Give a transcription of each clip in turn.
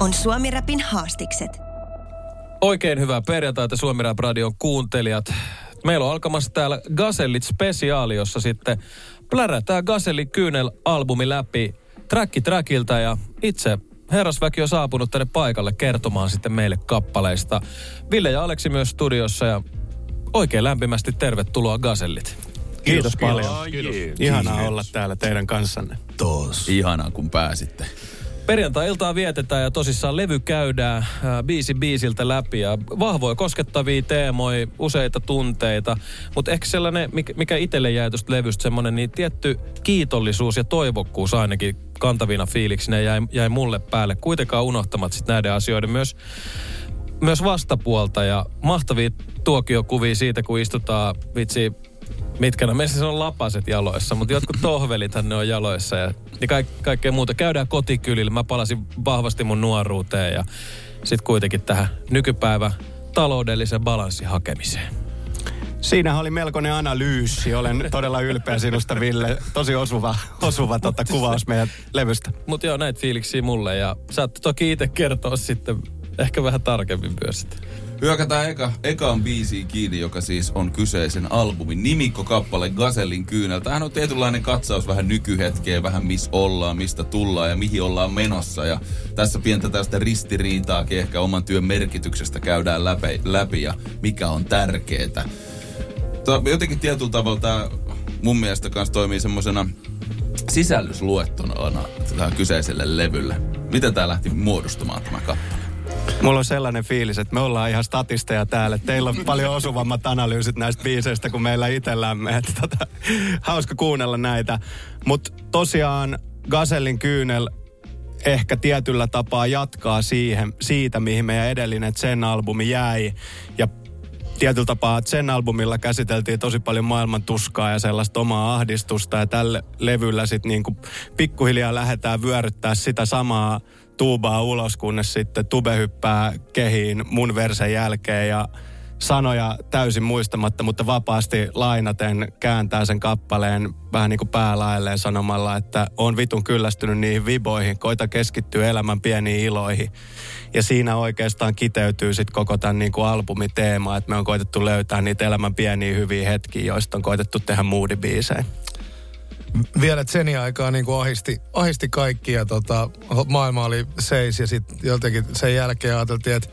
On Suomi Rapin haastikset. Oikein hyvää perjantaita Suomi Rap Radion kuuntelijat. Meillä on alkamassa täällä Gasellit spesiaali, jossa sitten plärätään Gaselli Kyynel-albumi läpi tracki trackilta ja itse herrasväki on saapunut tänne paikalle kertomaan sitten meille kappaleista. Ville ja Aleksi myös studiossa ja oikein lämpimästi tervetuloa Gasellit. Kiitos paljon. Kiitos. Ihanaa olla täällä teidän kanssanne. Tos. Ihanaa, kun pääsitte. Perjantai-iltaa vietetään ja tosissaan levy käydään ää, biisi biisiltä läpi ja vahvoja koskettavia teemoja, useita tunteita. Mutta ehkä sellainen, mikä, itselle jäi tuosta levystä semmoinen, niin tietty kiitollisuus ja toivokkuus ainakin kantavina fiiliksinä jäi, jäi mulle päälle. Kuitenkaan unohtamat sit näiden asioiden myös, myös vastapuolta ja mahtavia tuokiokuvia siitä, kun istutaan vitsi mitkä no meissä se on lapaset jaloissa, mutta jotkut tohvelithan ne on jaloissa ja, ja kaik, kaikkea muuta. Käydään kotikylillä, mä palasin vahvasti mun nuoruuteen ja sitten kuitenkin tähän nykypäivä taloudellisen balanssin hakemiseen. Siinä oli melkoinen analyysi. Olen todella ylpeä sinusta, Ville. Tosi osuva, osuva tota, kuvaus meidän levystä. Mutta joo, näitä fiiliksiä mulle ja saat toki itse kertoa sitten ehkä vähän tarkemmin myös sitten. Hyökätään eka, ekaan biisiin kiinni, joka siis on kyseisen albumin nimikkokappale Gazellin kyynel. Tämähän on tietynlainen katsaus vähän nykyhetkeen, vähän missä ollaan, mistä tullaan ja mihin ollaan menossa. Ja tässä pientä tästä ristiriitaakin ehkä oman työn merkityksestä käydään läpi, läpi ja mikä on tärkeää. Jotenkin tietyllä tavalla tämä mun mielestä kanssa toimii semmoisena sisällysluettona tähän kyseiselle levylle. Miten tämä lähti muodostumaan tämä kappale? Mulla on sellainen fiilis, että me ollaan ihan statisteja täällä. Teillä on paljon osuvammat analyysit näistä biiseistä kuin meillä itsellämme. Että tota, hauska kuunnella näitä. Mutta tosiaan Gazellin kyynel ehkä tietyllä tapaa jatkaa siihen, siitä, mihin meidän edellinen sen albumi jäi. Ja tietyllä tapaa sen albumilla käsiteltiin tosi paljon maailman tuskaa ja sellaista omaa ahdistusta. Ja tällä levyllä sitten niinku pikkuhiljaa lähdetään vyöryttää sitä samaa tuubaa ulos, kunnes sitten tube hyppää kehiin mun versen jälkeen ja sanoja täysin muistamatta, mutta vapaasti lainaten kääntää sen kappaleen vähän niin kuin päälailleen sanomalla, että on vitun kyllästynyt niihin viboihin, koita keskittyä elämän pieniin iloihin. Ja siinä oikeastaan kiteytyy sitten koko tämän niin kuin albumiteema, että me on koitettu löytää niitä elämän pieniä hyviä hetkiä, joista on koitettu tehdä moodibiisejä vielä sen aikaa niin kuin ahisti, ahisti kaikki ja tota, maailma oli seis ja sitten jotenkin sen jälkeen ajateltiin, että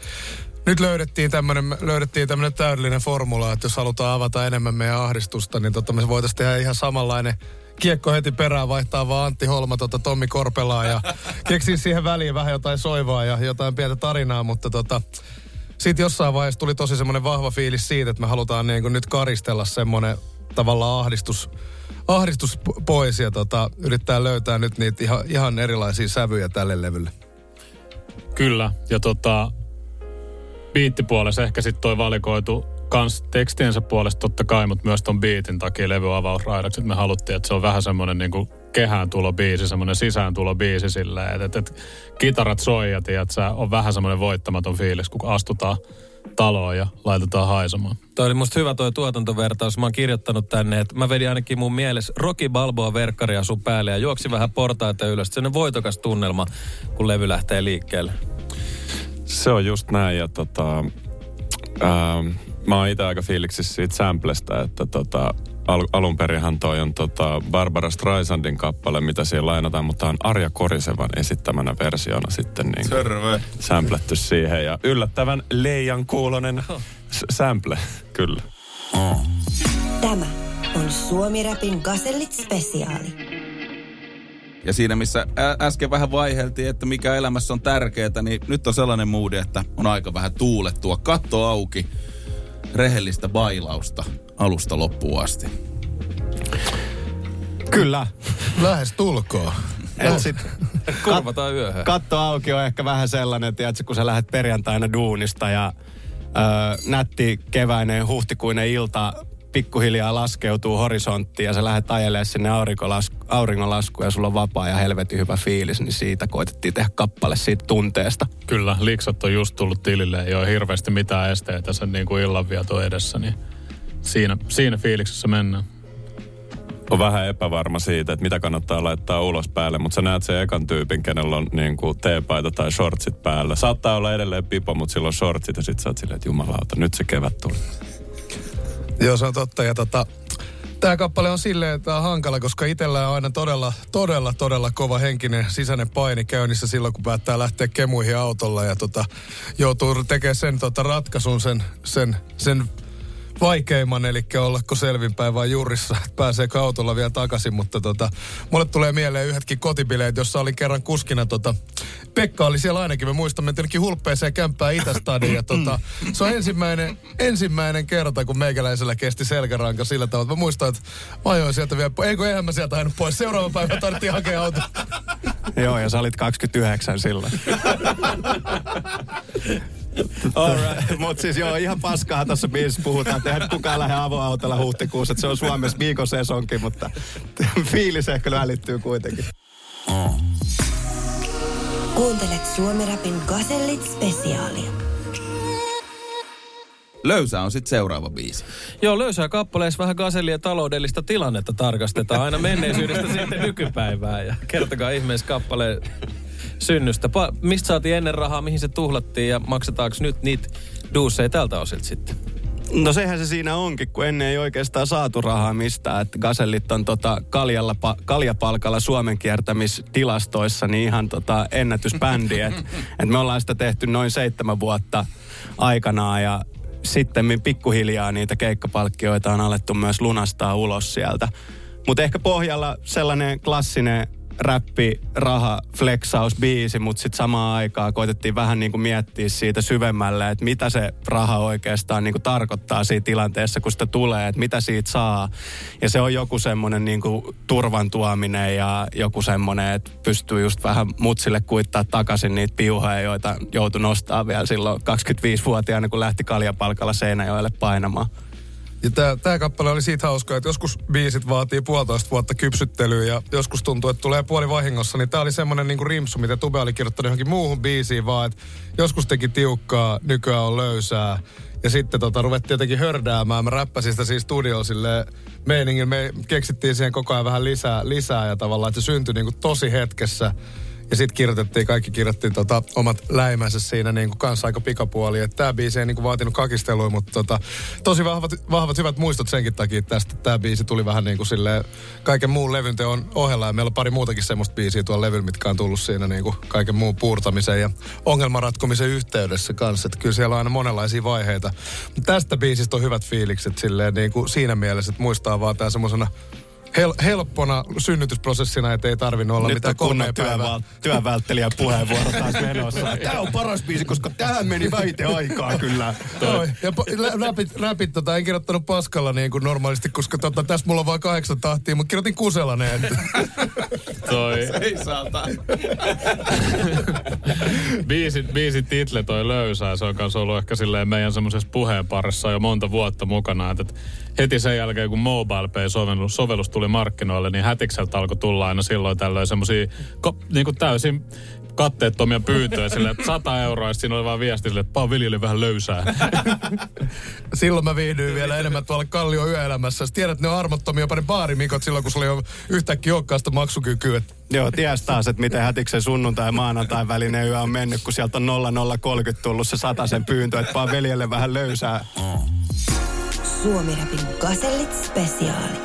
nyt löydettiin tämmöinen löydettiin tämmönen täydellinen formula, että jos halutaan avata enemmän meidän ahdistusta, niin tota, me voitaisiin tehdä ihan samanlainen kiekko heti perään vaihtaa vaan Antti Holma tota Tommi Korpelaa ja keksiä siihen väliin vähän jotain soivaa ja jotain pientä tarinaa, mutta tota, sitten jossain vaiheessa tuli tosi semmoinen vahva fiilis siitä, että me halutaan niin kuin nyt karistella semmoinen tavallaan ahdistus, ahdistus pois ja tota, yrittää löytää nyt niitä ihan, ihan erilaisia sävyjä tälle levylle. Kyllä, ja tota, biittipuolessa ehkä sitten toi valikoitu kans tekstiensä puolesta totta kai, mutta myös ton biitin takia levyavausraidakset me haluttiin, että se on vähän semmoinen niinku kehään tulo biisi, semmoinen sisään tulo biisi silleen, että et, et, kitarat soi ja tiedät, on vähän semmoinen voittamaton fiilis, kun astutaan taloon ja laitetaan haisemaan. Toi oli musta hyvä toi tuotantovertaus. Mä oon kirjoittanut tänne, että mä vedin ainakin mun mielessä Rocky Balboa verkkaria sun päälle ja juoksi vähän portaita ylös. Se on voitokas tunnelma, kun levy lähtee liikkeelle. Se on just näin ja tota, ää, mä oon itse aika fiiliksissä siitä samplesta, että tota, al- alun perinhän toi on tota Barbara Streisandin kappale, mitä siellä lainataan, mutta on Arja Korisevan esittämänä versiona sitten niin sampletty siihen. Ja yllättävän leijan kuulonen s- sample, kyllä. Oh. Tämä on Suomi Rapin Gasellit spesiaali. Ja siinä, missä ä- äsken vähän vaiheltiin, että mikä elämässä on tärkeää, niin nyt on sellainen moodi, että on aika vähän tuulettua. Katto auki, rehellistä bailausta alusta loppuun asti. Kyllä. Lähes tulkoon. Et sit, Kurvataan yöhön. katto auki on ehkä vähän sellainen, tiedätkö, kun sä lähdet perjantaina duunista ja öö, nätti keväinen huhtikuinen ilta pikkuhiljaa laskeutuu horisonttiin ja sä lähdet ajelemaan sinne aurinkolasku, auringonlaskuun ja sulla on vapaa ja helvetin hyvä fiilis, niin siitä koitettiin tehdä kappale siitä tunteesta. Kyllä, liksat on just tullut tilille, ei ole hirveästi mitään esteitä sen niin kuin illanvieto edessä, niin siinä, siinä fiiliksessä mennään. on vähän epävarma siitä, että mitä kannattaa laittaa ulos päälle, mutta sä näet sen ekan tyypin, kenellä on niin kuin teepaita tai shortsit päällä. Saattaa olla edelleen pipo, mutta silloin shortsit ja sit sä oot silleen, että jumalauta, nyt se kevät tuli. Joo, se on totta. Ja tota, Tämä kappale on silleen, että on hankala, koska itsellä on aina todella, todella, todella kova henkinen sisäinen paini käynnissä silloin, kun päättää lähteä kemuihin autolla ja tota, joutuu tekemään sen tota, ratkaisun, sen, sen, sen vaikeimman, eli ollako selvinpäin vai jurissa, että pääsee autolla vielä takaisin, mutta tota, mulle tulee mieleen yhdetkin kotibileet, jossa olin kerran kuskina tota, Pekka oli siellä ainakin, me muistamme tietenkin hulppeeseen kämppään Itästadiin ja tota, se on ensimmäinen, ensimmäinen kerta, kun meikäläisellä kesti selkäranka sillä tavalla, että mä muistan, että mä ajoin sieltä vielä, ei kun eihän mä sieltä ajanut pois, seuraava päivä tarvittiin hakea auto. Joo, ja sä olit 29 silloin. Mutta siis joo, ihan paskaa tuossa biisissä puhutaan, että eihän kukaan lähde avoautolla huhtikuussa, että se on Suomessa viikon sesonki, mutta fiilis ehkä välittyy kuitenkin. Kuuntelet Suomi Rapin Gazellit spesiaalia. Löysä on sitten seuraava biisi. Joo, löysää kappaleessa vähän gasellien taloudellista tilannetta tarkastetaan aina menneisyydestä sitten nykypäivään. Ja kertokaa ihmeessä kappaleen synnystä. Pa- mistä saatiin ennen rahaa, mihin se tuhlattiin ja maksetaanko nyt niitä duusseja tältä osilta sitten? No sehän se siinä onkin, kun ennen ei oikeastaan saatu rahaa mistään. Että Gazellit on tota kaljalla, pa, kaljapalkalla Suomen kiertämistilastoissa niin ihan tota ennätysbändi. Et, et me ollaan sitä tehty noin seitsemän vuotta aikanaan ja sitten pikkuhiljaa niitä keikkapalkkioita on alettu myös lunastaa ulos sieltä. Mutta ehkä pohjalla sellainen klassinen räppi, raha, flexaus, biisi, mutta sitten samaan aikaan koitettiin vähän niin kuin miettiä siitä syvemmälle, että mitä se raha oikeastaan niin kuin tarkoittaa siinä tilanteessa, kun sitä tulee, että mitä siitä saa. Ja se on joku semmoinen niin kuin turvan tuominen ja joku semmoinen, että pystyy just vähän mutsille kuittaa takaisin niitä piuhoja, joita joutui nostaa vielä silloin 25-vuotiaana, kun lähti kaljapalkalla Seinäjoelle painamaan. Ja tää, tää kappale oli siitä hauska, että joskus biisit vaatii puolitoista vuotta kypsyttelyä ja joskus tuntuu, että tulee puoli vahingossa. Niin tää oli semmonen niinku rimsu, mitä Tube oli kirjoittanut johonkin muuhun biisiin, vaan että joskus teki tiukkaa, nykyään on löysää. Ja sitten tota, ruvettiin jotenkin hördäämään. Mä räppäsin sitä siis studiolla silleen meiningin. Me keksittiin siihen koko ajan vähän lisää, lisää ja tavallaan, että se syntyi niinku tosi hetkessä. Ja sitten kirjoitettiin, kaikki kirjoittiin tota, omat läimänsä siinä niin kuin kanssa aika pikapuoli. Että tämä biisi ei niin kuin vaatinut kakistelua, mutta tota, tosi vahvat, vahvat hyvät muistot senkin takia tästä. Tämä biisi tuli vähän niin kuin silleen, kaiken muun levyn teon ohella. Ja meillä on pari muutakin semmoista biisiä tuolla levyllä, mitkä on tullut siinä niin kuin kaiken muun puurtamisen ja ongelmanratkomisen yhteydessä kanssa. Että kyllä siellä on aina monenlaisia vaiheita. Mutta tästä biisistä on hyvät fiilikset silleen niin kuin siinä mielessä, että muistaa vaan tämä semmoisena hel- helppona synnytysprosessina, että ei tarvinnut olla Nyt mitään kolmea päivää. työvälttelijän puheenvuoro taas menossa. Tämä on paras biisi, koska tähän meni väite aikaa kyllä. Joo, ja po- lä- räpit, räpit tota, en kirjoittanut paskalla niin kuin normaalisti, koska tota, tässä mulla on vain kahdeksan tahtia, mutta kirjoitin kusella ne. että- Toi Ei saata. biisin, biisin title toi löysää, se on kanssa ollut ehkä silleen meidän semmoisessa puheenparissa jo monta vuotta mukana. Että heti sen jälkeen, kun Mobile Pay-sovellus sovellus tuli markkinoille, niin Hätikseltä alkoi tulla aina silloin tällöin semmoisia niin kuin täysin katteettomia pyyntöjä silleen, että 100 euroa, ja siinä oli vaan viesti silleen, että Paa viljeli vähän löysää. Silloin mä viihdyin vielä enemmän tuolla Kallio yöelämässä. Sä tiedät, ne on armottomia jopa ne baarimikot silloin, kun sulla ei ole yhtäkkiä olekaan maksukykyä. Joo, ties taas, että miten hätiksen sunnuntai ja maanantai välinen yö on mennyt, kun sieltä on 0030 tullut se sen pyyntö, että vaan veljelle vähän löysää. Suomi Rapin Gazellit spesiaali.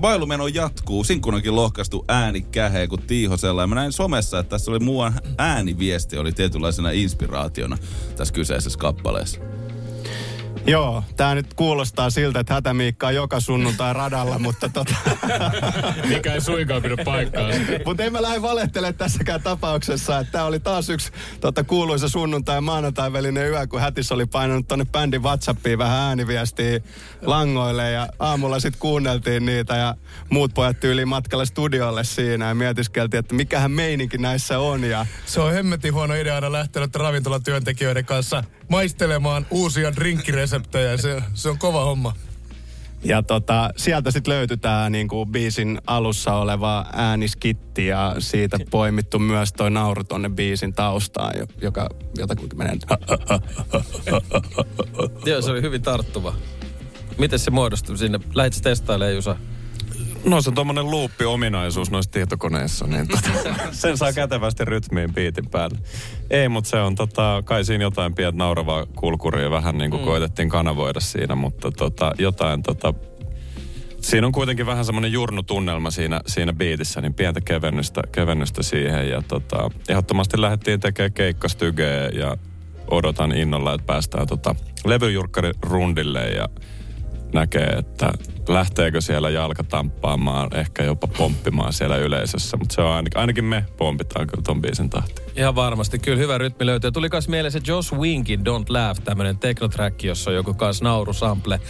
Bailumeno jatkuu. Sinkkunakin lohkaistu ääni käheen kuin Tiihosella. Ja mä näin somessa, että tässä oli muuan ääniviesti, oli tietynlaisena inspiraationa tässä kyseisessä kappaleessa. Joo, tää nyt kuulostaa siltä, että Hätämiikka on joka sunnuntai radalla, mutta tota... Mikä ei suinkaan pidä paikkaa. mutta en mä lähde valehtelemaan tässäkään tapauksessa, että tää oli taas yksi tota, kuuluisa sunnuntai ja maanantai välinen yö, kun Hätis oli painanut tonne bändin Whatsappiin vähän ääniviestiä langoille ja aamulla sitten kuunneltiin niitä ja muut pojat tyyliin matkalle studiolle siinä ja mietiskeltiin, että mikähän meininki näissä on ja Se on hemmetin huono idea aina lähteä noiden ravintolatyöntekijöiden kanssa maistelemaan uusia drinkkireseptejä. Se, se on kova homma. Ja tota, sieltä sitten löytyi tämä niinku biisin alussa oleva ääniskitti ja siitä poimittu myös toi nauru tonne biisin taustaan, jo- joka, jota menee... Joo, se oli hyvin tarttuva. Miten se muodostui sinne? Lähit sä testailemaan, Jusa? No se on tuommoinen luuppi-ominaisuus noissa tietokoneissa, niin tota, sen saa kätevästi rytmiin biitin päälle. Ei, mutta se on tota, kai siinä jotain pientä nauravaa kulkuria vähän niin kuin mm. koitettiin kanavoida siinä, mutta tota, jotain tota, Siinä on kuitenkin vähän semmoinen jurnutunnelma siinä, siinä biitissä, niin pientä kevennystä, kevennystä siihen. Ja tota, ehdottomasti lähdettiin tekemään keikkastygeä ja odotan innolla, että päästään tota levyjurkkari rundille ja näkee, että lähteekö siellä jalka tamppaamaan, ehkä jopa pomppimaan siellä yleisössä. Mutta se on ainakin, ainakin me pompitaan kyllä ton biisin tahtiin. Ihan varmasti. Kyllä hyvä rytmi löytyy. Tuli myös mieleen se Josh Winkin Don't Laugh, tämmönen teknotrack, jossa on joku kans naurusample.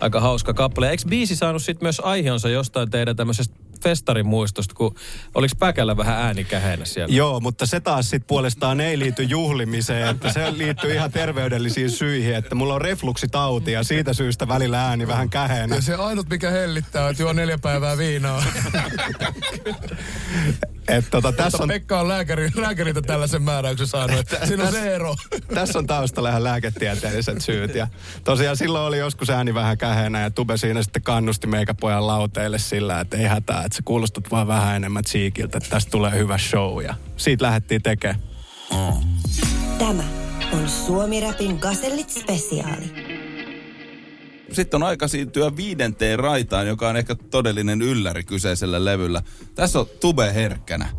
Aika hauska kappale. Eikö biisi saanut sitten myös aihionsa jostain teidän tämmöisestä festarin muistosta, kun oliko Päkällä vähän äänikäheenä siellä? Joo, mutta se taas sitten puolestaan ei liity juhlimiseen, että se liittyy ihan terveydellisiin syihin, että mulla on refluksitauti ja siitä syystä välillä ääni vähän käheenä. Ja se ainut, mikä hellittää, on, että juo neljä päivää viinaa. Et tota, tässä Mutta on, Pekka on lääkäri, lääkäriltä tällaisen määräyksen saanut. että Siinä on se ero. tässä on taustalla ihan lääketieteelliset syyt. Ja tosiaan silloin oli joskus ääni vähän käheenä ja Tube siinä sitten kannusti meikä pojan lauteille sillä, että ei hätää, että sä kuulostat vaan vähän enemmän tsiikiltä, että tästä tulee hyvä show. Ja siitä lähdettiin tekemään. Tämä on Suomi Rapin Gazellit Spesiaali. Sitten on aika siirtyä viidenteen raitaan, joka on ehkä todellinen ylläri kyseisellä levyllä. Tässä on Tube herkkänä.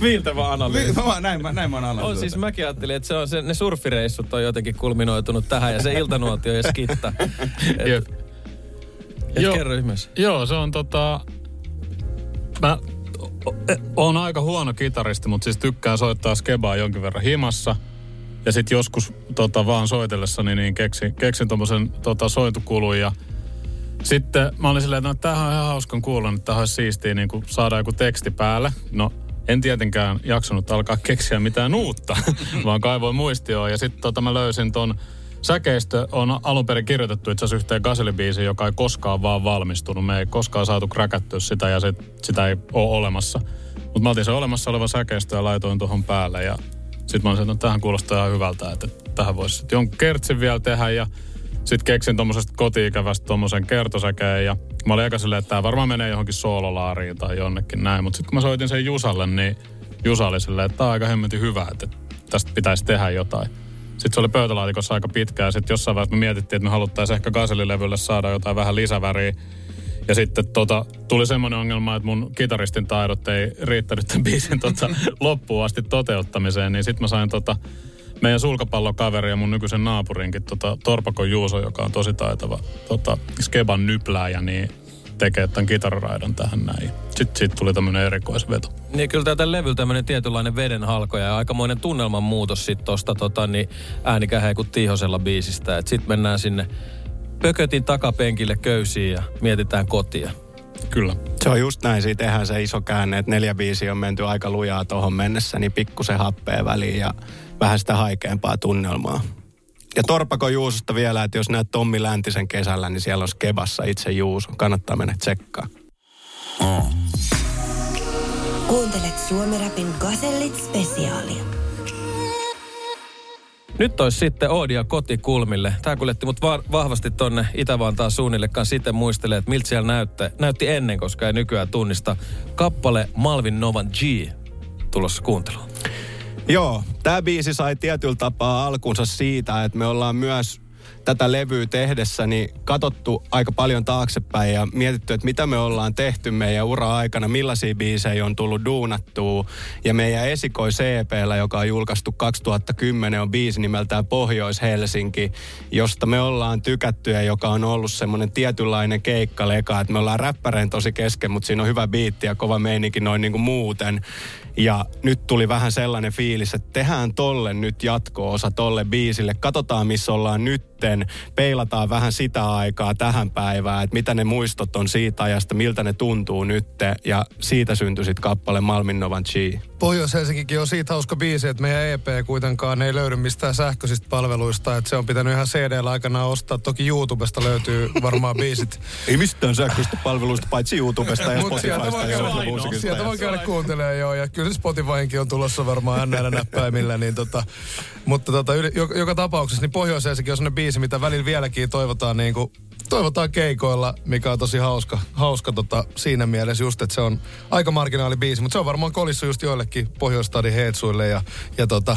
Miltä mä analyysin? Vi- mä, näin, mä, näin mä oon On siis mäkin ajattelin, että se on se, ne surfireissut on jotenkin kulminoitunut tähän ja se iltanuotio ja skitta. Jep. Et Joo. kerro ihmeessä. Joo, se on tota... Mä oon aika huono kitaristi, mutta siis tykkään soittaa skebaa jonkin verran himassa. Ja sitten joskus tota, vaan soitellessani niin keksin, keksin tommosen tota, sointukulun ja sitten mä olin silleen, että no, tämähän on ihan hauskan kuulla, että tämähän olisi siistiä niin kuin saada joku teksti päälle. No en tietenkään jaksanut alkaa keksiä mitään uutta, vaan kaivoin muistioon. Ja sitten tota, mä löysin ton säkeistö on alun perin kirjoitettu itse asiassa yhteen Gaselibiisiin, joka ei koskaan vaan valmistunut. Me ei koskaan saatu kräkättyä sitä ja sit, sitä ei ole olemassa. Mutta mä otin se olemassa oleva säkeistö ja laitoin tuohon päälle ja sitten mä olin että no, tähän kuulostaa ihan hyvältä, että tähän voisi jonkun kertsin vielä tehdä ja sitten keksin tuommoisesta koti-ikävästä tuommoisen kertosäkeen ja mä olin eka silleen, että tämä varmaan menee johonkin soololaariin tai jonnekin näin. Mutta sitten kun mä soitin sen Jusalle, niin Jusa oli silleen, että tämä on aika hemmetin hyvä, että tästä pitäisi tehdä jotain. Sitten se oli pöytälaatikossa aika pitkään ja sitten jossain vaiheessa me mietittiin, että me haluttaisiin ehkä Gaselilevylle saada jotain vähän lisäväriä. Ja sitten tota, tuli semmoinen ongelma, että mun kitaristin taidot ei riittänyt tämän biisin tota, loppuun asti toteuttamiseen. Niin sitten mä sain tota, meidän sulkapallokaveri ja mun nykyisen naapurinkin tota, Torpakon Juuso, joka on tosi taitava tota, skeban nyplääjä, niin tekee tämän kitararaidan tähän näin. Sitten siitä tuli tämmöinen erikoisveto. Niin kyllä tältä levyltä tämmöinen tietynlainen vedenhalko ja aikamoinen tunnelman muutos sitten tosta tota, niin kuin Tiihosella biisistä. Sitten mennään sinne pökötin takapenkille köysiin ja mietitään kotia. Kyllä. Se on just näin, siitä tehdään se iso käänne, että neljä biisi on menty aika lujaa tuohon mennessä, niin pikkusen happea väliin ja vähän sitä haikeampaa tunnelmaa. Ja Torpako Juusosta vielä, että jos näet Tommi Läntisen kesällä, niin siellä on Skebassa itse Juuso. Kannattaa mennä tsekkaa. Kuuntelet Suomi Rapin Gazellit Spesiaalia. Nyt olisi sitten Oodia kotikulmille. Tämä kuljetti mut va- vahvasti tonne Itä-Vantaan suunnille kanssa sitten muistelee, että miltä siellä näyttä, näytti ennen, koska ei nykyään tunnista. Kappale Malvin Novan G tulossa kuunteluun. Joo, tämä biisi sai tietyllä tapaa alkunsa siitä, että me ollaan myös tätä levyä tehdessä niin katsottu aika paljon taaksepäin ja mietitty, että mitä me ollaan tehty meidän ura-aikana, millaisia biisejä on tullut duunattua. Ja meidän esikoi CPllä, joka on julkaistu 2010, on biisi nimeltään Pohjois-Helsinki, josta me ollaan tykätty ja joka on ollut semmoinen tietynlainen keikkaleka, että me ollaan räppäreen tosi kesken, mutta siinä on hyvä biitti ja kova meininki noin niin kuin muuten. Ja nyt tuli vähän sellainen fiilis, että tehdään tolle nyt jatko-osa tolle biisille. Katsotaan, missä ollaan nytten. Peilataan vähän sitä aikaa tähän päivään, että mitä ne muistot on siitä ajasta, miltä ne tuntuu nytte. Ja siitä syntyi sitten kappale Malminnovan Chi. Pohjois-Helsinkikin on siitä hauska biisi, että meidän EP kuitenkaan ei löydy mistään sähköisistä palveluista. Että se on pitänyt ihan CD-llä aikana ostaa. Toki YouTubesta löytyy varmaan biisit. Ei mistään sähköistä palveluista, paitsi YouTubesta ja Spotifysta. ja sieltä voi käydä kuuntelemaan joo. Ja kyllä Spotifyinkin on tulossa varmaan näillä näppäimillä. Niin tota, mutta tota, yli, joka, joka, tapauksessa niin pohjois on sellainen biisi, mitä välillä vieläkin toivotaan niin kuin toivotaan keikoilla, mikä on tosi hauska, hauska tota, siinä mielessä just, että se on aika marginaali biisi, mutta se on varmaan kolissu just joillekin Pohjoistadin heetsuille ja, ja tota,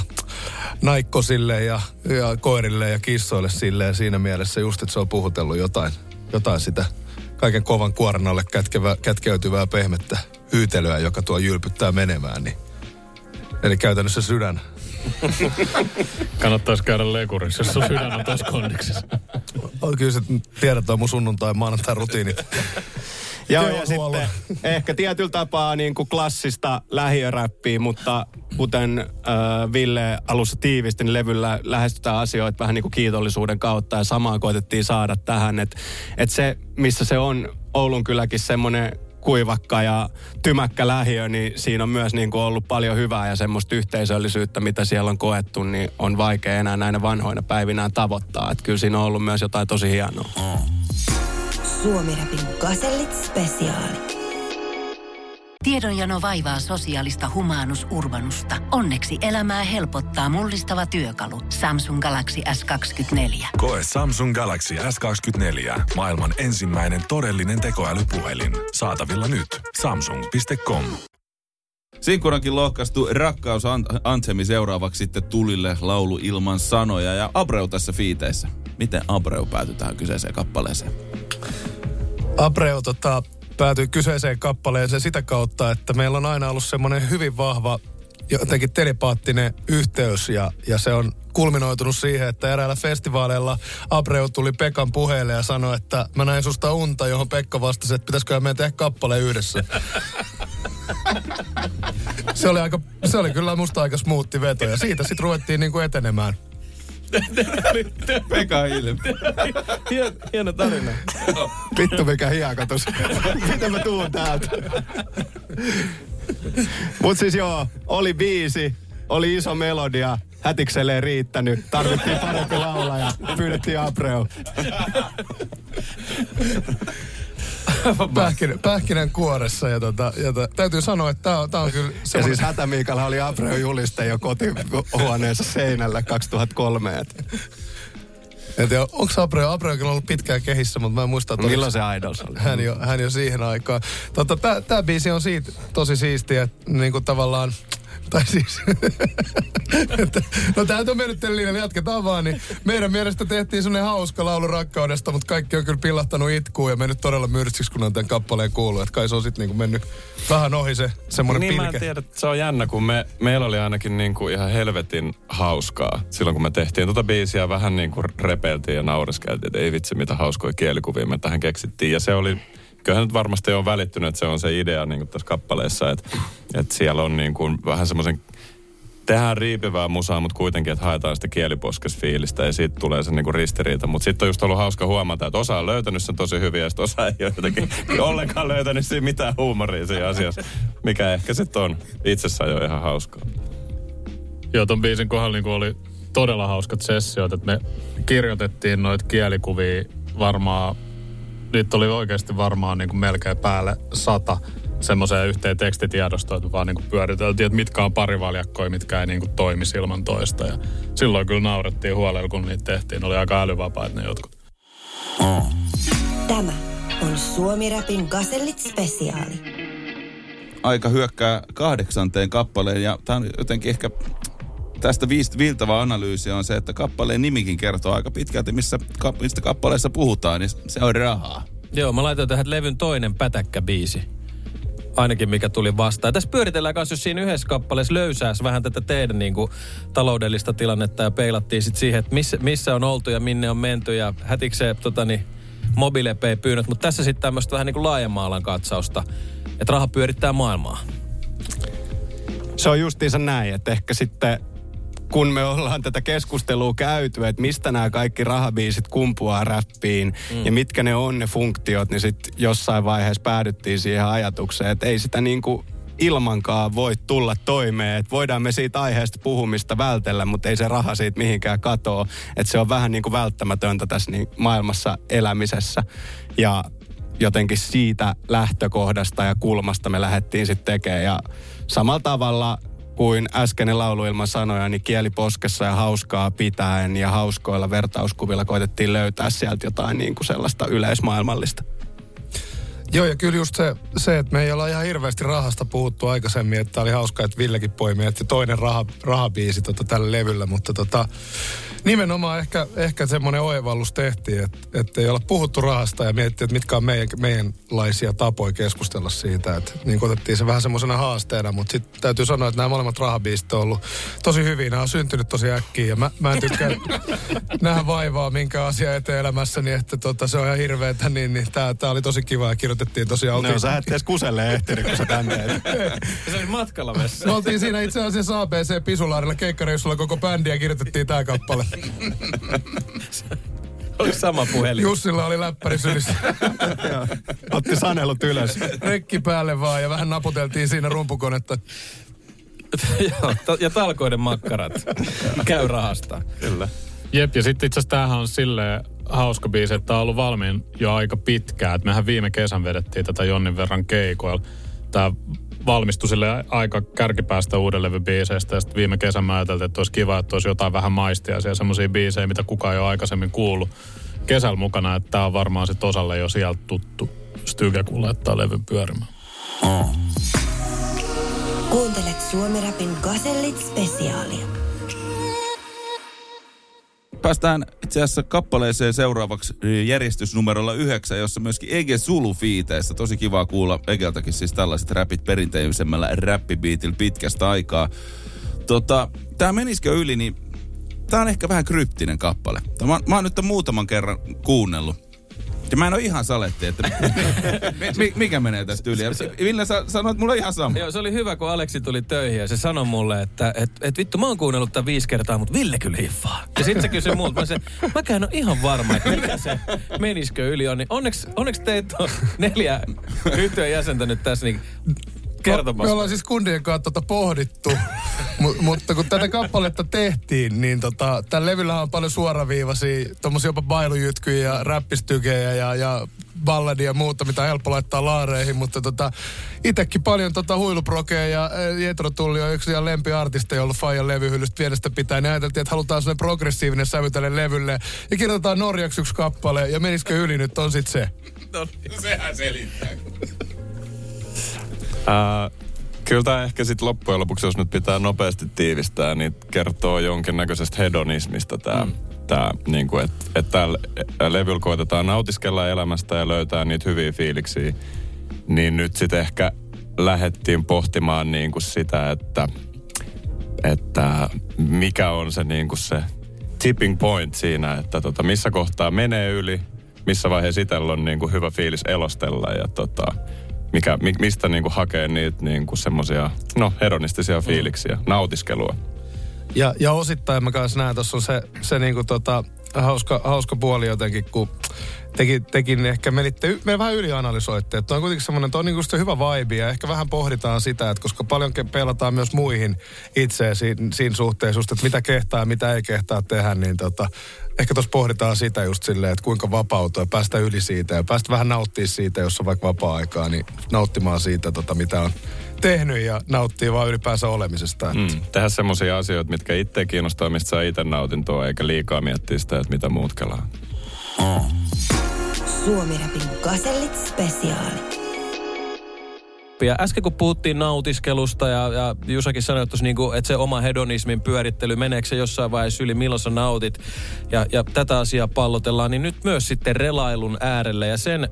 naikkosille ja, ja koirille ja kissoille silleen siinä mielessä just, että se on puhutellut jotain, jotain sitä kaiken kovan kuornalle kätkevä, kätkeytyvää pehmettä hyytelyä, joka tuo jylpyttää menemään. Niin. Eli käytännössä sydän. Kannattaisi käydä lekurissa, jos sun sydän on tuossa kondiksessa. Oh, Kyllä sä tiedät, on mun sunnuntai maanantai rutiinit. Joo, ja Työhuolella. sitten ehkä tietyllä tapaa niin kuin klassista lähiöräppiä, mutta kuten äh, Ville alussa tiivisti, niin levyllä lähestytään asioita vähän niin kuin kiitollisuuden kautta ja samaa koitettiin saada tähän, että et se, missä se on Oulun kylläkin semmoinen kuivakka ja tymäkkä lähiö, niin siinä on myös niin kuin ollut paljon hyvää ja semmoista yhteisöllisyyttä, mitä siellä on koettu, niin on vaikea enää näinä vanhoina päivinä tavoittaa. Että kyllä siinä on ollut myös jotain tosi hienoa. Suomi-rapin Gazellit Spesiaali. Tiedonjano vaivaa sosiaalista humanus urbanusta. Onneksi elämää helpottaa mullistava työkalu. Samsung Galaxy S24. Koe Samsung Galaxy S24. Maailman ensimmäinen todellinen tekoälypuhelin. Saatavilla nyt. Samsung.com. Sinkurankin lohkaistu rakkaus An- Antsemi seuraavaksi sitten tulille laulu ilman sanoja ja Abreu tässä fiiteissä. Miten Abreu päätyi tähän kyseiseen kappaleeseen? Abreu tota, päätyi kyseiseen kappaleeseen sitä kautta, että meillä on aina ollut semmoinen hyvin vahva jotenkin telepaattinen yhteys ja, ja se on kulminoitunut siihen, että eräällä festivaaleilla Abreu tuli Pekan puheelle ja sanoi, että mä näin susta unta, johon Pekka vastasi, että pitäisikö meidän tehdä kappale yhdessä. se, oli aika, se oli kyllä musta aika smoothi veto ja siitä sitten ruvettiin niinku etenemään. Pekka Ilmi. Hien, hieno tarina. Vittu mikä hiekatus. Miten mä tuun täältä? Mut siis joo, oli biisi, oli iso melodia, hätikselle ei riittänyt. Tarvittiin parempi laulaja, pyydettiin Abreu. Pähkinän, pähkinän kuoressa ja, tota, ja tota, täytyy sanoa, että tää on, tää on kyllä Ja semmoinen... siis Hätämiikalla oli Abreu juliste jo kotihuoneensa seinällä 2003. Et En tiedä, onko Abreu, Abreu on kyllä ollut pitkään kehissä, mutta mä en muista, että milloin se Idols oli? hän jo, hän jo siihen aikaan. Tota, tää biisi on siitä tosi siistiä, että niinku tavallaan, tai siis, että- no tää on mennyt tällä linjalla, jatketaan vaan, niin meidän mielestä tehtiin semmonen hauska laulu rakkaudesta, mutta kaikki on kyllä pillahtanut itkuun ja mennyt todella myrtsiksi, kun on tämän kappaleen kuullut, että kai se on sitten niinku mennyt vähän ohi se semmonen Niin mä en pilke. tiedä, että se on jännä, kun me, meillä oli ainakin niin kuin ihan helvetin hauskaa silloin, kun me tehtiin tuota biisiä. Vähän niin kuin repeltiin ja naureskeltiin, että ei vitsi, mitä hauskoja kielikuvia me tähän keksittiin. Ja se oli, kyllähän nyt varmasti on välittynyt, että se on se idea niin tässä kappaleessa, että, että siellä on niin kuin vähän semmoisen tehdään riipivää musaa, mutta kuitenkin, että haetaan sitä kieliposkesfiilistä ja siitä tulee se niinku ristiriita. Mutta sitten on just ollut hauska huomata, että osa on löytänyt sen tosi hyvin ja sitten osa ei ole jotenkin ollenkaan löytänyt siinä mitään huumoria siinä asiassa, mikä ehkä sitten on itsessään jo ihan hauskaa. Joo, ton biisin kohdalla niin oli todella hauskat sessiot, että me kirjoitettiin noita kielikuvia varmaan, niitä oli oikeasti varmaan niin kuin melkein päälle sata semmoiseen yhteen tekstitiedostoon, että vaan niin kuin pyöriteltiin, että mitkä on parivaljakkoja, mitkä ei niin kuin toimisi ilman toista. Ja silloin kyllä naurettiin huolella, kun niitä tehtiin. Ne oli aika älyvapaat ne jotkut. Tämä on Suomi-rapin Gazellit Spesiaali. Aika hyökkää kahdeksanteen kappaleen ja tää on jotenkin ehkä tästä viist- viiltävä analyysi on se, että kappaleen nimikin kertoo aika pitkälti, missä, ka- mistä kappaleessa puhutaan, niin se on rahaa. Joo, mä laitoin tähän levyn toinen pätäkkäbiisi. Ainakin mikä tuli vastaan. Ja tässä pyöritellään kanssa, jos siinä yhdessä kappaleessa löysääs vähän tätä teidän niin kuin, taloudellista tilannetta ja peilattiin sitten siihen, että missä, missä on oltu ja minne on menty ja hätikseen tota, niin, mobiilepei pyynnöt. Mutta tässä sitten tämmöistä vähän niin kuin laajemman alan katsausta, että raha pyörittää maailmaa. Se on justiinsa näin, että ehkä sitten kun me ollaan tätä keskustelua käyty, että mistä nämä kaikki rahabiisit kumpuaa räppiin mm. ja mitkä ne on ne funktiot, niin sitten jossain vaiheessa päädyttiin siihen ajatukseen, että ei sitä niin kuin ilmankaan voi tulla toimeen. Että voidaan me siitä aiheesta puhumista vältellä, mutta ei se raha siitä mihinkään katoa. Että se on vähän niin kuin välttämätöntä tässä niin maailmassa elämisessä. Ja jotenkin siitä lähtökohdasta ja kulmasta me lähdettiin sitten tekemään. Ja samalla tavalla kuin äskeinen laulu ilman sanoja, niin kieli poskessa ja hauskaa pitäen ja hauskoilla vertauskuvilla koitettiin löytää sieltä jotain niin kuin sellaista yleismaailmallista. Joo, ja kyllä just se, se, että me ei olla ihan hirveästi rahasta puhuttu aikaisemmin, että oli hauska, että Villekin poimi, että toinen raha, rahabiisi tota, tällä levyllä, mutta tota, nimenomaan ehkä, ehkä semmoinen oivallus tehtiin, että, että ei olla puhuttu rahasta ja mietittiin, että mitkä on meidän, meidänlaisia tapoja keskustella siitä. Että, niin otettiin se vähän semmoisena haasteena, mutta sitten täytyy sanoa, että nämä molemmat rahabiisit on ollut tosi hyviä. Nämä on syntynyt tosi äkkiä ja mä, mä en tykkää nähdä vaivaa minkä asia eteen elämässäni, että tota, se on ihan hirveetä, niin, niin tämä oli tosi kiva ja kirjoitettiin tosiaan. No sä et edes kuselle ehtinyt, kun sä tänne Se oli matkalla vessa. Me oltiin siinä itse asiassa ABC Pisulaarilla keikkareissulla koko bändi ja kirjoitettiin tämä kappale. Oli sama puhelin. Jussilla oli läppäri sylissä. Otti sanelut ylös. Rekki päälle vaan ja vähän naputeltiin siinä rumpukonetta. Ja talkoiden makkarat. Käy rahasta. Kyllä. Jep, ja sitten itse asiassa tämähän on silleen hauska biisi, että tämä on ollut valmiin jo aika pitkään. Et mehän viime kesän vedettiin tätä Jonnin verran keikoilla. Tämä valmistui sille aika kärkipäästä uuden levybiiseistä. Ja sitten viime kesän mä ajattelin, että olisi kiva, että olisi jotain vähän maistia siellä semmoisia biisejä, mitä kukaan ei ole aikaisemmin kuullut kesällä mukana. Että tämä on varmaan sitten osalle jo sieltä tuttu styge, kun laittaa levyn pyörimään. Kuuntelet Suomi-rapin Gazellit spesiaalia. Päästään itse asiassa kappaleeseen seuraavaksi järjestysnumerolla yhdeksän, jossa myöskin Ege Sulu fiiteissä. Tosi kiva kuulla Egeltäkin siis tällaiset räpit perinteisemmällä räppibiitillä pitkästä aikaa. Tota, tää menisikö yli, niin tää on ehkä vähän kryptinen kappale. Mä, mä oon nyt muutaman kerran kuunnellut. Ja mä en ole ihan saletti, että mi- mikä menee tästä yli. Ville sä sanoit, on ihan sama. Joo, se oli hyvä, kun Aleksi tuli töihin ja se sanoi mulle, että et, et vittu, mä oon kuunnellut tämän viisi kertaa, mutta Ville kyllä hiffaa. Ja sitten se kysyi multa, mä sanoin, mäkään ole ihan varma, että mikä se menisikö yli on. Niin onneksi, onneksi teitä on neljä yhtyön jäsentä nyt tässä, niin kertopas. Me ollaan siis kundien kanssa tota pohdittu, mu- mutta kun tätä kappaletta tehtiin, niin tota, tällä levyllä on paljon suoraviivaisia, tommosia jopa bailujytkyjä ja räppistykejä ja, ja balladia ja muuta, mitä on helppo laittaa laareihin, mutta tota, itekin paljon tota huiluprokeja ja Jetro Tulli on yksi ihan lempiartisteja ollut Fajan levyhyllystä pienestä pitäen. Ja ajateltiin, että halutaan sellainen progressiivinen sävy tälle levylle. Ja kirjoitetaan Norjaksi yksi kappale ja menisikö yli nyt on sit se. Sehän selittää. Ää, kyllä tämä ehkä sitten loppujen lopuksi, jos nyt pitää nopeasti tiivistää, niin kertoo jonkinnäköisestä hedonismista tämä. Mm. Tää, niin kuin, että et täällä levyllä koitetaan nautiskella elämästä ja löytää niitä hyviä fiiliksiä. Niin nyt sitten ehkä lähdettiin pohtimaan niin kuin sitä, että, että mikä on se, niin kuin se tipping point siinä, että tota, missä kohtaa menee yli, missä vaiheessa itsellä on niin kuin hyvä fiilis elostella ja tota, mikä, mi, mistä niin kuin hakee niitä niin kuin semmosia, no, hedonistisia fiiliksiä, nautiskelua. Ja, ja osittain mä kanssa näen, tuossa on se, se niinku tota, hauska, hauska puoli jotenkin, kun tekin, tekin ehkä menitte, me vähän ylianalysoitte. Että on kuitenkin semmoinen, että on niinku hyvä vibe ja ehkä vähän pohditaan sitä, että koska paljon pelataan myös muihin itseä siinä, siinä suhteessa, just, että mitä kehtaa ja mitä ei kehtaa tehdä, niin tota, ehkä tuossa pohditaan sitä just silleen, että kuinka vapautua ja päästä yli siitä ja päästä vähän nauttia siitä, jos on vaikka vapaa-aikaa, niin nauttimaan siitä, tota, mitä on tehnyt ja nauttii vaan ylipäänsä olemisesta. Että. Mm, tehdä semmoisia asioita, mitkä itse kiinnostaa, mistä saa itse nautintoa, eikä liikaa miettiä sitä, että mitä muut kelaa. Suomi-rapin Gazellit spesiaali. Ja äsken kun puhuttiin nautiskelusta ja, ja Jusakin sanoi tuossa niinku, että se oma hedonismin pyörittely, meneekö se jossain vaiheessa yli, milloin sä nautit ja, ja tätä asiaa pallotellaan, niin nyt myös sitten relailun äärelle ja sen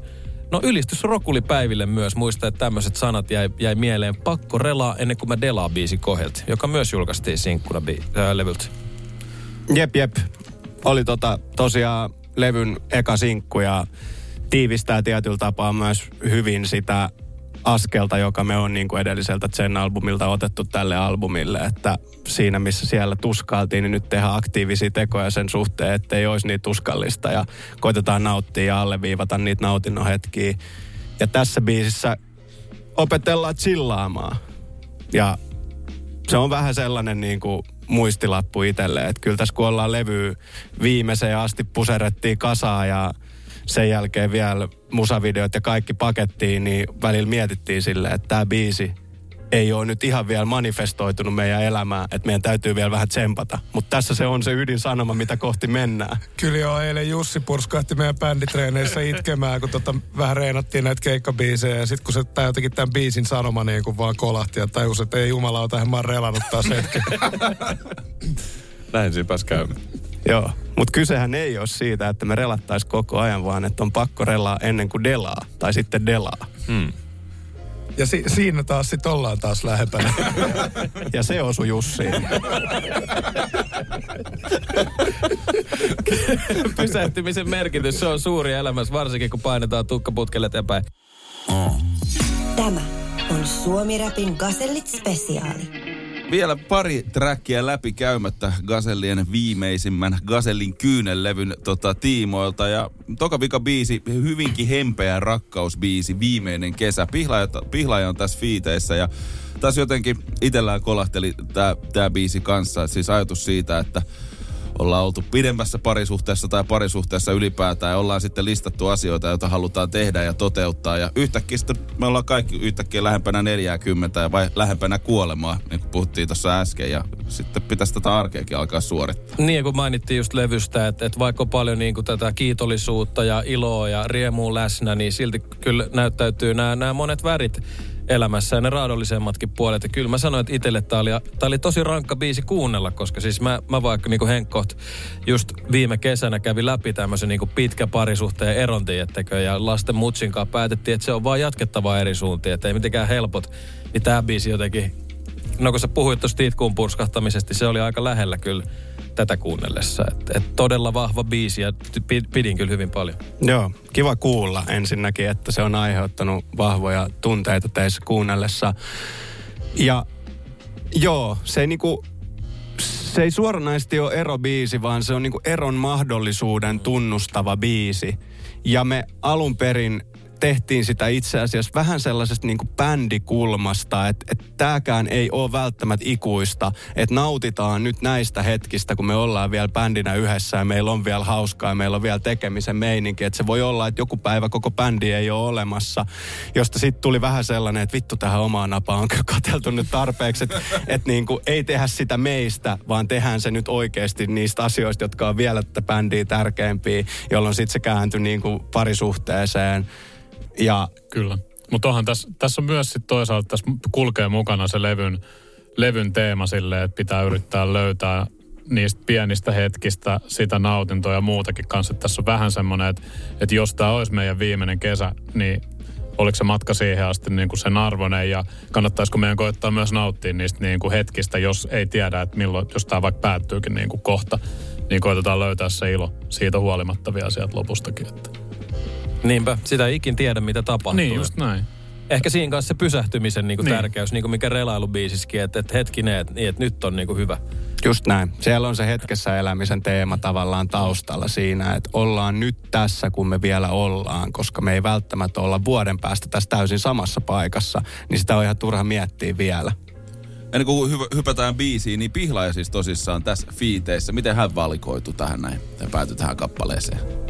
No ylistys Rokulipäiville myös. Muista, että tämmöiset sanat jäi, jäi mieleen. Pakko relaa ennen kuin mä delaa biisi kohelti, joka myös julkaistiin sinkkuna bi- äh, levyltä. Jep, jep. Oli tota, tosiaan levyn eka sinkku ja tiivistää tietyllä tapaa myös hyvin sitä askelta, joka me on niin kuin edelliseltä Zen-albumilta otettu tälle albumille, että siinä missä siellä tuskailtiin, niin nyt tehdään aktiivisia tekoja sen suhteen, ettei olisi niin tuskallista ja koitetaan nauttia ja alleviivata niitä nautinnon hetkiä. Ja tässä biisissä opetellaan chillaamaan. Ja se on vähän sellainen niin kuin muistilappu itselle, että kyllä tässä kun ollaan levy viimeiseen asti puserettiin kasaa ja sen jälkeen vielä musavideot ja kaikki pakettiin, niin välillä mietittiin silleen, että tämä biisi ei ole nyt ihan vielä manifestoitunut meidän elämään, että meidän täytyy vielä vähän tsempata. Mutta tässä se on se ydinsanoma, mitä kohti mennään. Kyllä joo, eilen Jussi purskahti meidän bänditreeneissä itkemään, kun tota, vähän reenattiin näitä keikkabiisejä. Ja sitten kun se tää jotenkin tämän biisin sanoma niin kun vaan kolahti ja tajusi, että ei jumalauta, mä oon relannut taas hetken. Näin siinä pääsi käymään. Joo, mutta kysehän ei ole siitä, että me relattais koko ajan, vaan että on pakko relaa ennen kuin delaa, tai sitten delaa. Hmm. Ja si- siinä taas sit ollaan taas lähempänä. Ja se osui Jussiin. Pysähtymisen merkitys, se on suuri elämässä, varsinkin kun painetaan tukkaputkelle eteenpäin. Tämä on Suomi Rapin Gazellit spesiaali. Vielä pari trackia läpi käymättä Gazellien viimeisimmän Gazellin kyynellevyn tota, tiimoilta. Ja toka vika biisi, hyvinkin hempeä rakkausbiisi, viimeinen kesä. Pihlaaja, Pihlaaja on tässä fiiteissä ja tässä jotenkin itsellään kolahteli tämä biisi kanssa. Siis ajatus siitä, että ollaan oltu pidemmässä parisuhteessa tai parisuhteessa ylipäätään ja ollaan sitten listattu asioita, joita halutaan tehdä ja toteuttaa. Ja yhtäkkiä sitten me ollaan kaikki yhtäkkiä lähempänä 40 vai lähempänä kuolemaa, niin kuin puhuttiin tuossa äsken. Ja sitten pitäisi tätä arkeakin alkaa suorittaa. Niin kun mainittiin just levystä, että, että vaikka on paljon niin kuin tätä kiitollisuutta ja iloa ja riemua läsnä, niin silti kyllä näyttäytyy nämä, nämä monet värit elämässä ja ne raadollisemmatkin puolet. Ja kyllä mä sanoin, että itselle tämä oli, oli tosi rankka biisi kuunnella, koska siis mä, mä vaikka niin kuin Henkkoht just viime kesänä kävi läpi tämmöisen niin kuin pitkä parisuhteen eronti, ettekö, ja lasten mutsin kanssa päätettiin, että se on vaan jatkettava eri suuntiin, että ei mitenkään helpot. Niin tämä biisi jotenkin, no kun sä puhuit tuosta itkuun purskahtamisesta, se oli aika lähellä kyllä tätä kuunnellessa. Et, et todella vahva biisi ja pidin kyllä hyvin paljon. Joo, kiva kuulla ensinnäkin, että se on aiheuttanut vahvoja tunteita teissä kuunnellessa. Ja joo, se ei niinku, se ei suoranaisesti ole erobiisi, vaan se on niinku eron mahdollisuuden tunnustava biisi. Ja me alun perin tehtiin sitä itse asiassa vähän sellaisesta niin kuin bändikulmasta, että, että tämäkään ei ole välttämättä ikuista, että nautitaan nyt näistä hetkistä, kun me ollaan vielä bändinä yhdessä ja meillä on vielä hauskaa ja meillä on vielä tekemisen meininki, että se voi olla, että joku päivä koko bändi ei ole olemassa, josta sitten tuli vähän sellainen, että vittu tähän omaan napaan on katseltu nyt tarpeeksi, että, että niin kuin ei tehdä sitä meistä, vaan tehdään se nyt oikeasti niistä asioista, jotka on vielä tätä bändiä tärkeämpiä, jolloin sitten se kääntyi niin kuin parisuhteeseen ja Kyllä. Mutta onhan tässä, tässä on myös sit toisaalta, tässä kulkee mukana se levyn, levyn teema silleen, että pitää yrittää löytää niistä pienistä hetkistä sitä nautintoa ja muutakin kanssa. Että tässä on vähän semmoinen, että, että jos tämä olisi meidän viimeinen kesä, niin oliko se matka siihen asti niin kuin sen arvoinen ja kannattaisiko meidän koittaa myös nauttia niistä niin kuin hetkistä, jos ei tiedä, että milloin, jos tämä vaikka päättyykin niin kuin kohta, niin koitetaan löytää se ilo siitä huolimatta vielä sieltä lopustakin. Että. Niinpä, sitä ei ikin tiedä, mitä tapahtuu. Niin, just näin. Ehkä siinä kanssa se pysähtymisen niin kuin niin. tärkeys, niin kuin mikä relailubiisiskin, että, että hetkinen, että, niin, että nyt on niin kuin hyvä. Just näin. Siellä on se hetkessä elämisen teema tavallaan taustalla siinä, että ollaan nyt tässä, kun me vielä ollaan, koska me ei välttämättä olla vuoden päästä tässä täysin samassa paikassa, niin sitä on ihan turha miettiä vielä. Ennen kuin hy- hypätään biisiin, niin Pihlaaja siis tosissaan tässä fiiteissä. Miten hän valikoitu tähän näin ja päätyi tähän kappaleeseen?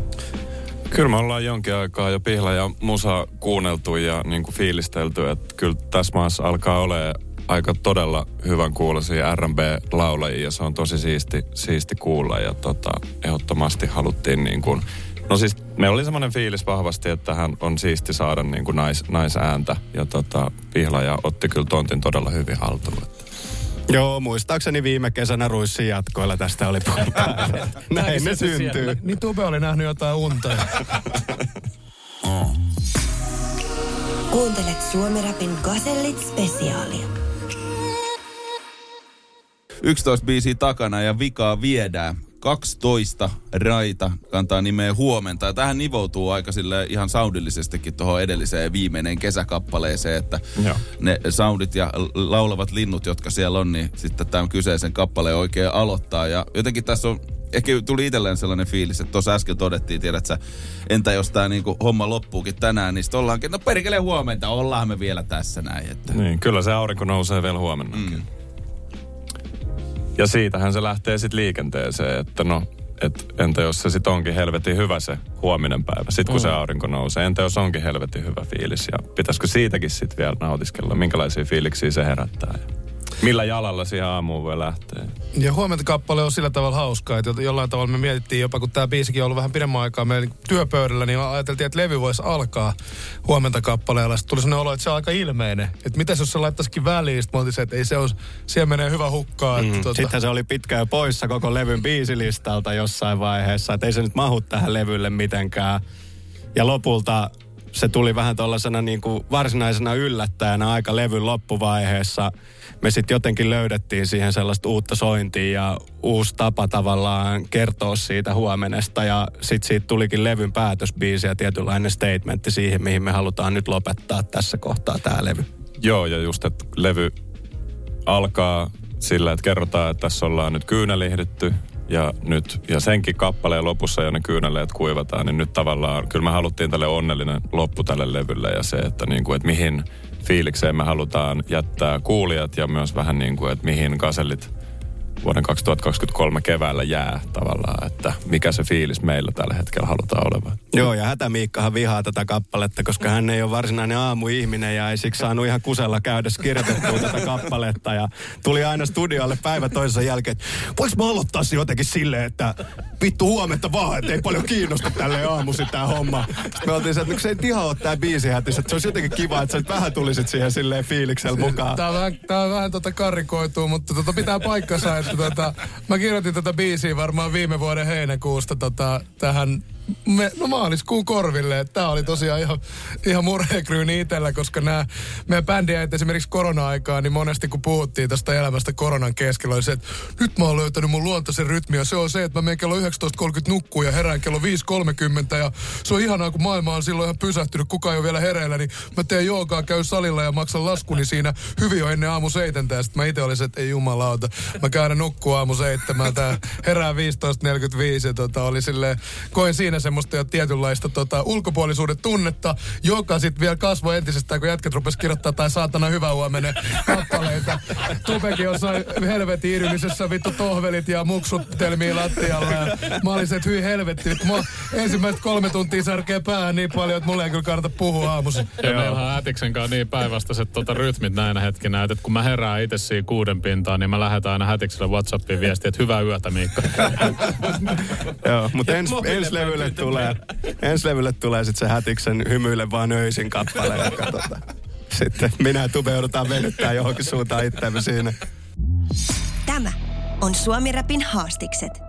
Kyllä me ollaan jonkin aikaa jo pihla ja musa kuunneltu ja niin kuin fiilistelty, että kyllä tässä maassa alkaa olemaan aika todella hyvän kuulosia R&B-laulajia ja se on tosi siisti, siisti kuulla ja tota, ehdottomasti haluttiin niin kuin No siis meillä oli semmoinen fiilis vahvasti, että hän on siisti saada niin kuin nais, naisääntä. Ja tota, Pihlaja otti kyllä tontin todella hyvin haltuun. Joo, muistaakseni viime kesänä Ruissin jatkoilla tästä oli päivä. Näin ne syntyy. Niin Tube oli nähnyt jotain unta. Kuuntelet Suomi-rapin Gazellit spesiaalia. 11 biisiä takana ja vikaa viedään. 12 raita kantaa nimeä huomenta. Ja tähän nivoutuu aika sille ihan soundillisestikin tuohon edelliseen viimeinen kesäkappaleeseen, että Joo. ne soundit ja laulavat linnut, jotka siellä on, niin sitten tämän kyseisen kappaleen oikein aloittaa. Ja jotenkin tässä on ehkä tuli itselleen sellainen fiilis, että tuossa äsken todettiin, tiedät sä, entä jos tämä niinku homma loppuukin tänään, niin sitten ollaankin, no perkele huomenta, ollaan me vielä tässä näin. Että. Niin, kyllä se aurinko nousee vielä huomenna. Mm. Ja siitähän se lähtee sitten liikenteeseen, että no, et, entä jos se sitten onkin helvetin hyvä se huominen päivä, sitten kun mm. se aurinko nousee. Entä jos onkin helvetin hyvä fiilis ja pitäisikö siitäkin sitten vielä nautiskella, minkälaisia fiiliksiä se herättää ja millä jalalla siihen aamuun voi lähteä. Ja huomenta kappale on sillä tavalla hauska, että jollain tavalla me mietittiin jopa, kun tämä biisikin on ollut vähän pidemmän aikaa meidän työpöydällä, niin ajateltiin, että levy voisi alkaa huomenta kappaleella. Sitten tuli sellainen olo, että se on aika ilmeinen. Että mitäs jos se laittaisikin väliin, sitten me se, että ei se ole, siellä menee hyvä hukkaa. Että Mm. tota, Sitten se oli pitkään poissa koko levyn biisilistalta jossain vaiheessa, että ei se nyt mahu tähän levylle mitenkään. Ja lopulta se tuli vähän tuollaisena niin kuin varsinaisena yllättäjänä aika levyn loppuvaiheessa. Me sitten jotenkin löydettiin siihen sellaista uutta sointia ja uusi tapa tavallaan kertoa siitä huomenesta. Ja sitten siitä tulikin levyn päätösbiisi ja tietynlainen statementti siihen, mihin me halutaan nyt lopettaa tässä kohtaa tämä levy. Joo, ja just, että levy alkaa sillä, että kerrotaan, että tässä ollaan nyt kyynälihditty ja nyt, ja senkin kappaleen lopussa jo ne kyyneleet kuivataan, niin nyt tavallaan, kyllä me haluttiin tälle onnellinen loppu tälle levylle ja se, että, niin kuin, että mihin fiilikseen me halutaan jättää kuulijat ja myös vähän niin kuin, että mihin kasellit vuoden 2023 keväällä jää tavallaan, että mikä se fiilis meillä tällä hetkellä halutaan olevan. Joo, ja Hätämiikkahan vihaa tätä kappaletta, koska hän ei ole varsinainen aamuihminen ja ei siksi saanut ihan kusella käydä kirjoitettua tätä kappaletta. Ja tuli aina studiolle päivä toisensa jälkeen, että voiko mä aloittaa se jotenkin silleen, että vittu huomenta vaan, että ei paljon kiinnosta tälle aamusi tää homma. Sitten me oltiin se, että no, se ei ihan ole tää biisi hätis, että se olisi jotenkin kiva, että sä nyt vähän tulisit siihen silleen fiiliksellä mukaan. Tää on vähän, tää on vähän tota karikoituu, mutta tota pitää paikkansa, että tota, mä kirjoitin tätä biisiä varmaan viime vuoden heinäkuusta tota, tähän me, no maaliskuun korville. että Tää oli tosiaan ihan, ihan murheekryyni itsellä, koska nämä meidän bändiä esimerkiksi korona-aikaa, niin monesti kun puhuttiin tästä elämästä koronan keskellä, oli se, että nyt mä oon löytänyt mun luontaisen rytmi ja se on se, että mä menen kello 19.30 nukkuu ja herään kello 5.30 ja se on ihanaa, kun maailma on silloin ihan pysähtynyt, kukaan ei ole vielä hereillä, niin mä teen joogaa, käy salilla ja maksan laskuni siinä hyvin jo ennen aamu seitsemän ja sitten mä itse olisin, että ei jumalauta, mä käyn nukkuu aamu seitsemältä, herään 15.45 ja tota, oli silleen, koin siinä semmoista jo tietynlaista tota, ulkopuolisuuden tunnetta, joka sitten vielä kasvoi entisestään, kun jätkät rupes kirjoittaa tai saatana hyvä huomenen kappaleita. Tupekin jossain helvetin iryllisessä vittu tohvelit ja muksuttelmiin lattialla. Ja mä olin se, että hyi helvetti. Mä ensimmäiset kolme tuntia särkee päähän niin paljon, että mulle ei kyllä kannata puhua aamussa. Ja meillä on Ätiksen kanssa niin päinvastaiset tota, rytmit näinä hetkinä, että kun mä herään itse siinä kuuden pintaan, niin mä lähetän aina Hätikselle Whatsappiin viestiä, että hyvää yötä Miikka. Joo, mutta ens, ensi levylle tulee, ensi levylle tulee sitten se Hätiksen hymyile vaan öisin kappale. Joka, tota, sitten minä ja Tube joudutaan venyttää johonkin suuntaan itseämme siinä. Tämä on Suomi-rapin haastikset.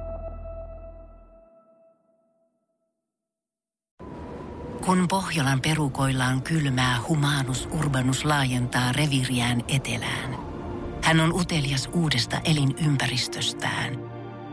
Kun Pohjolan perukoillaan kylmää, humanus urbanus laajentaa reviriään etelään. Hän on utelias uudesta elinympäristöstään.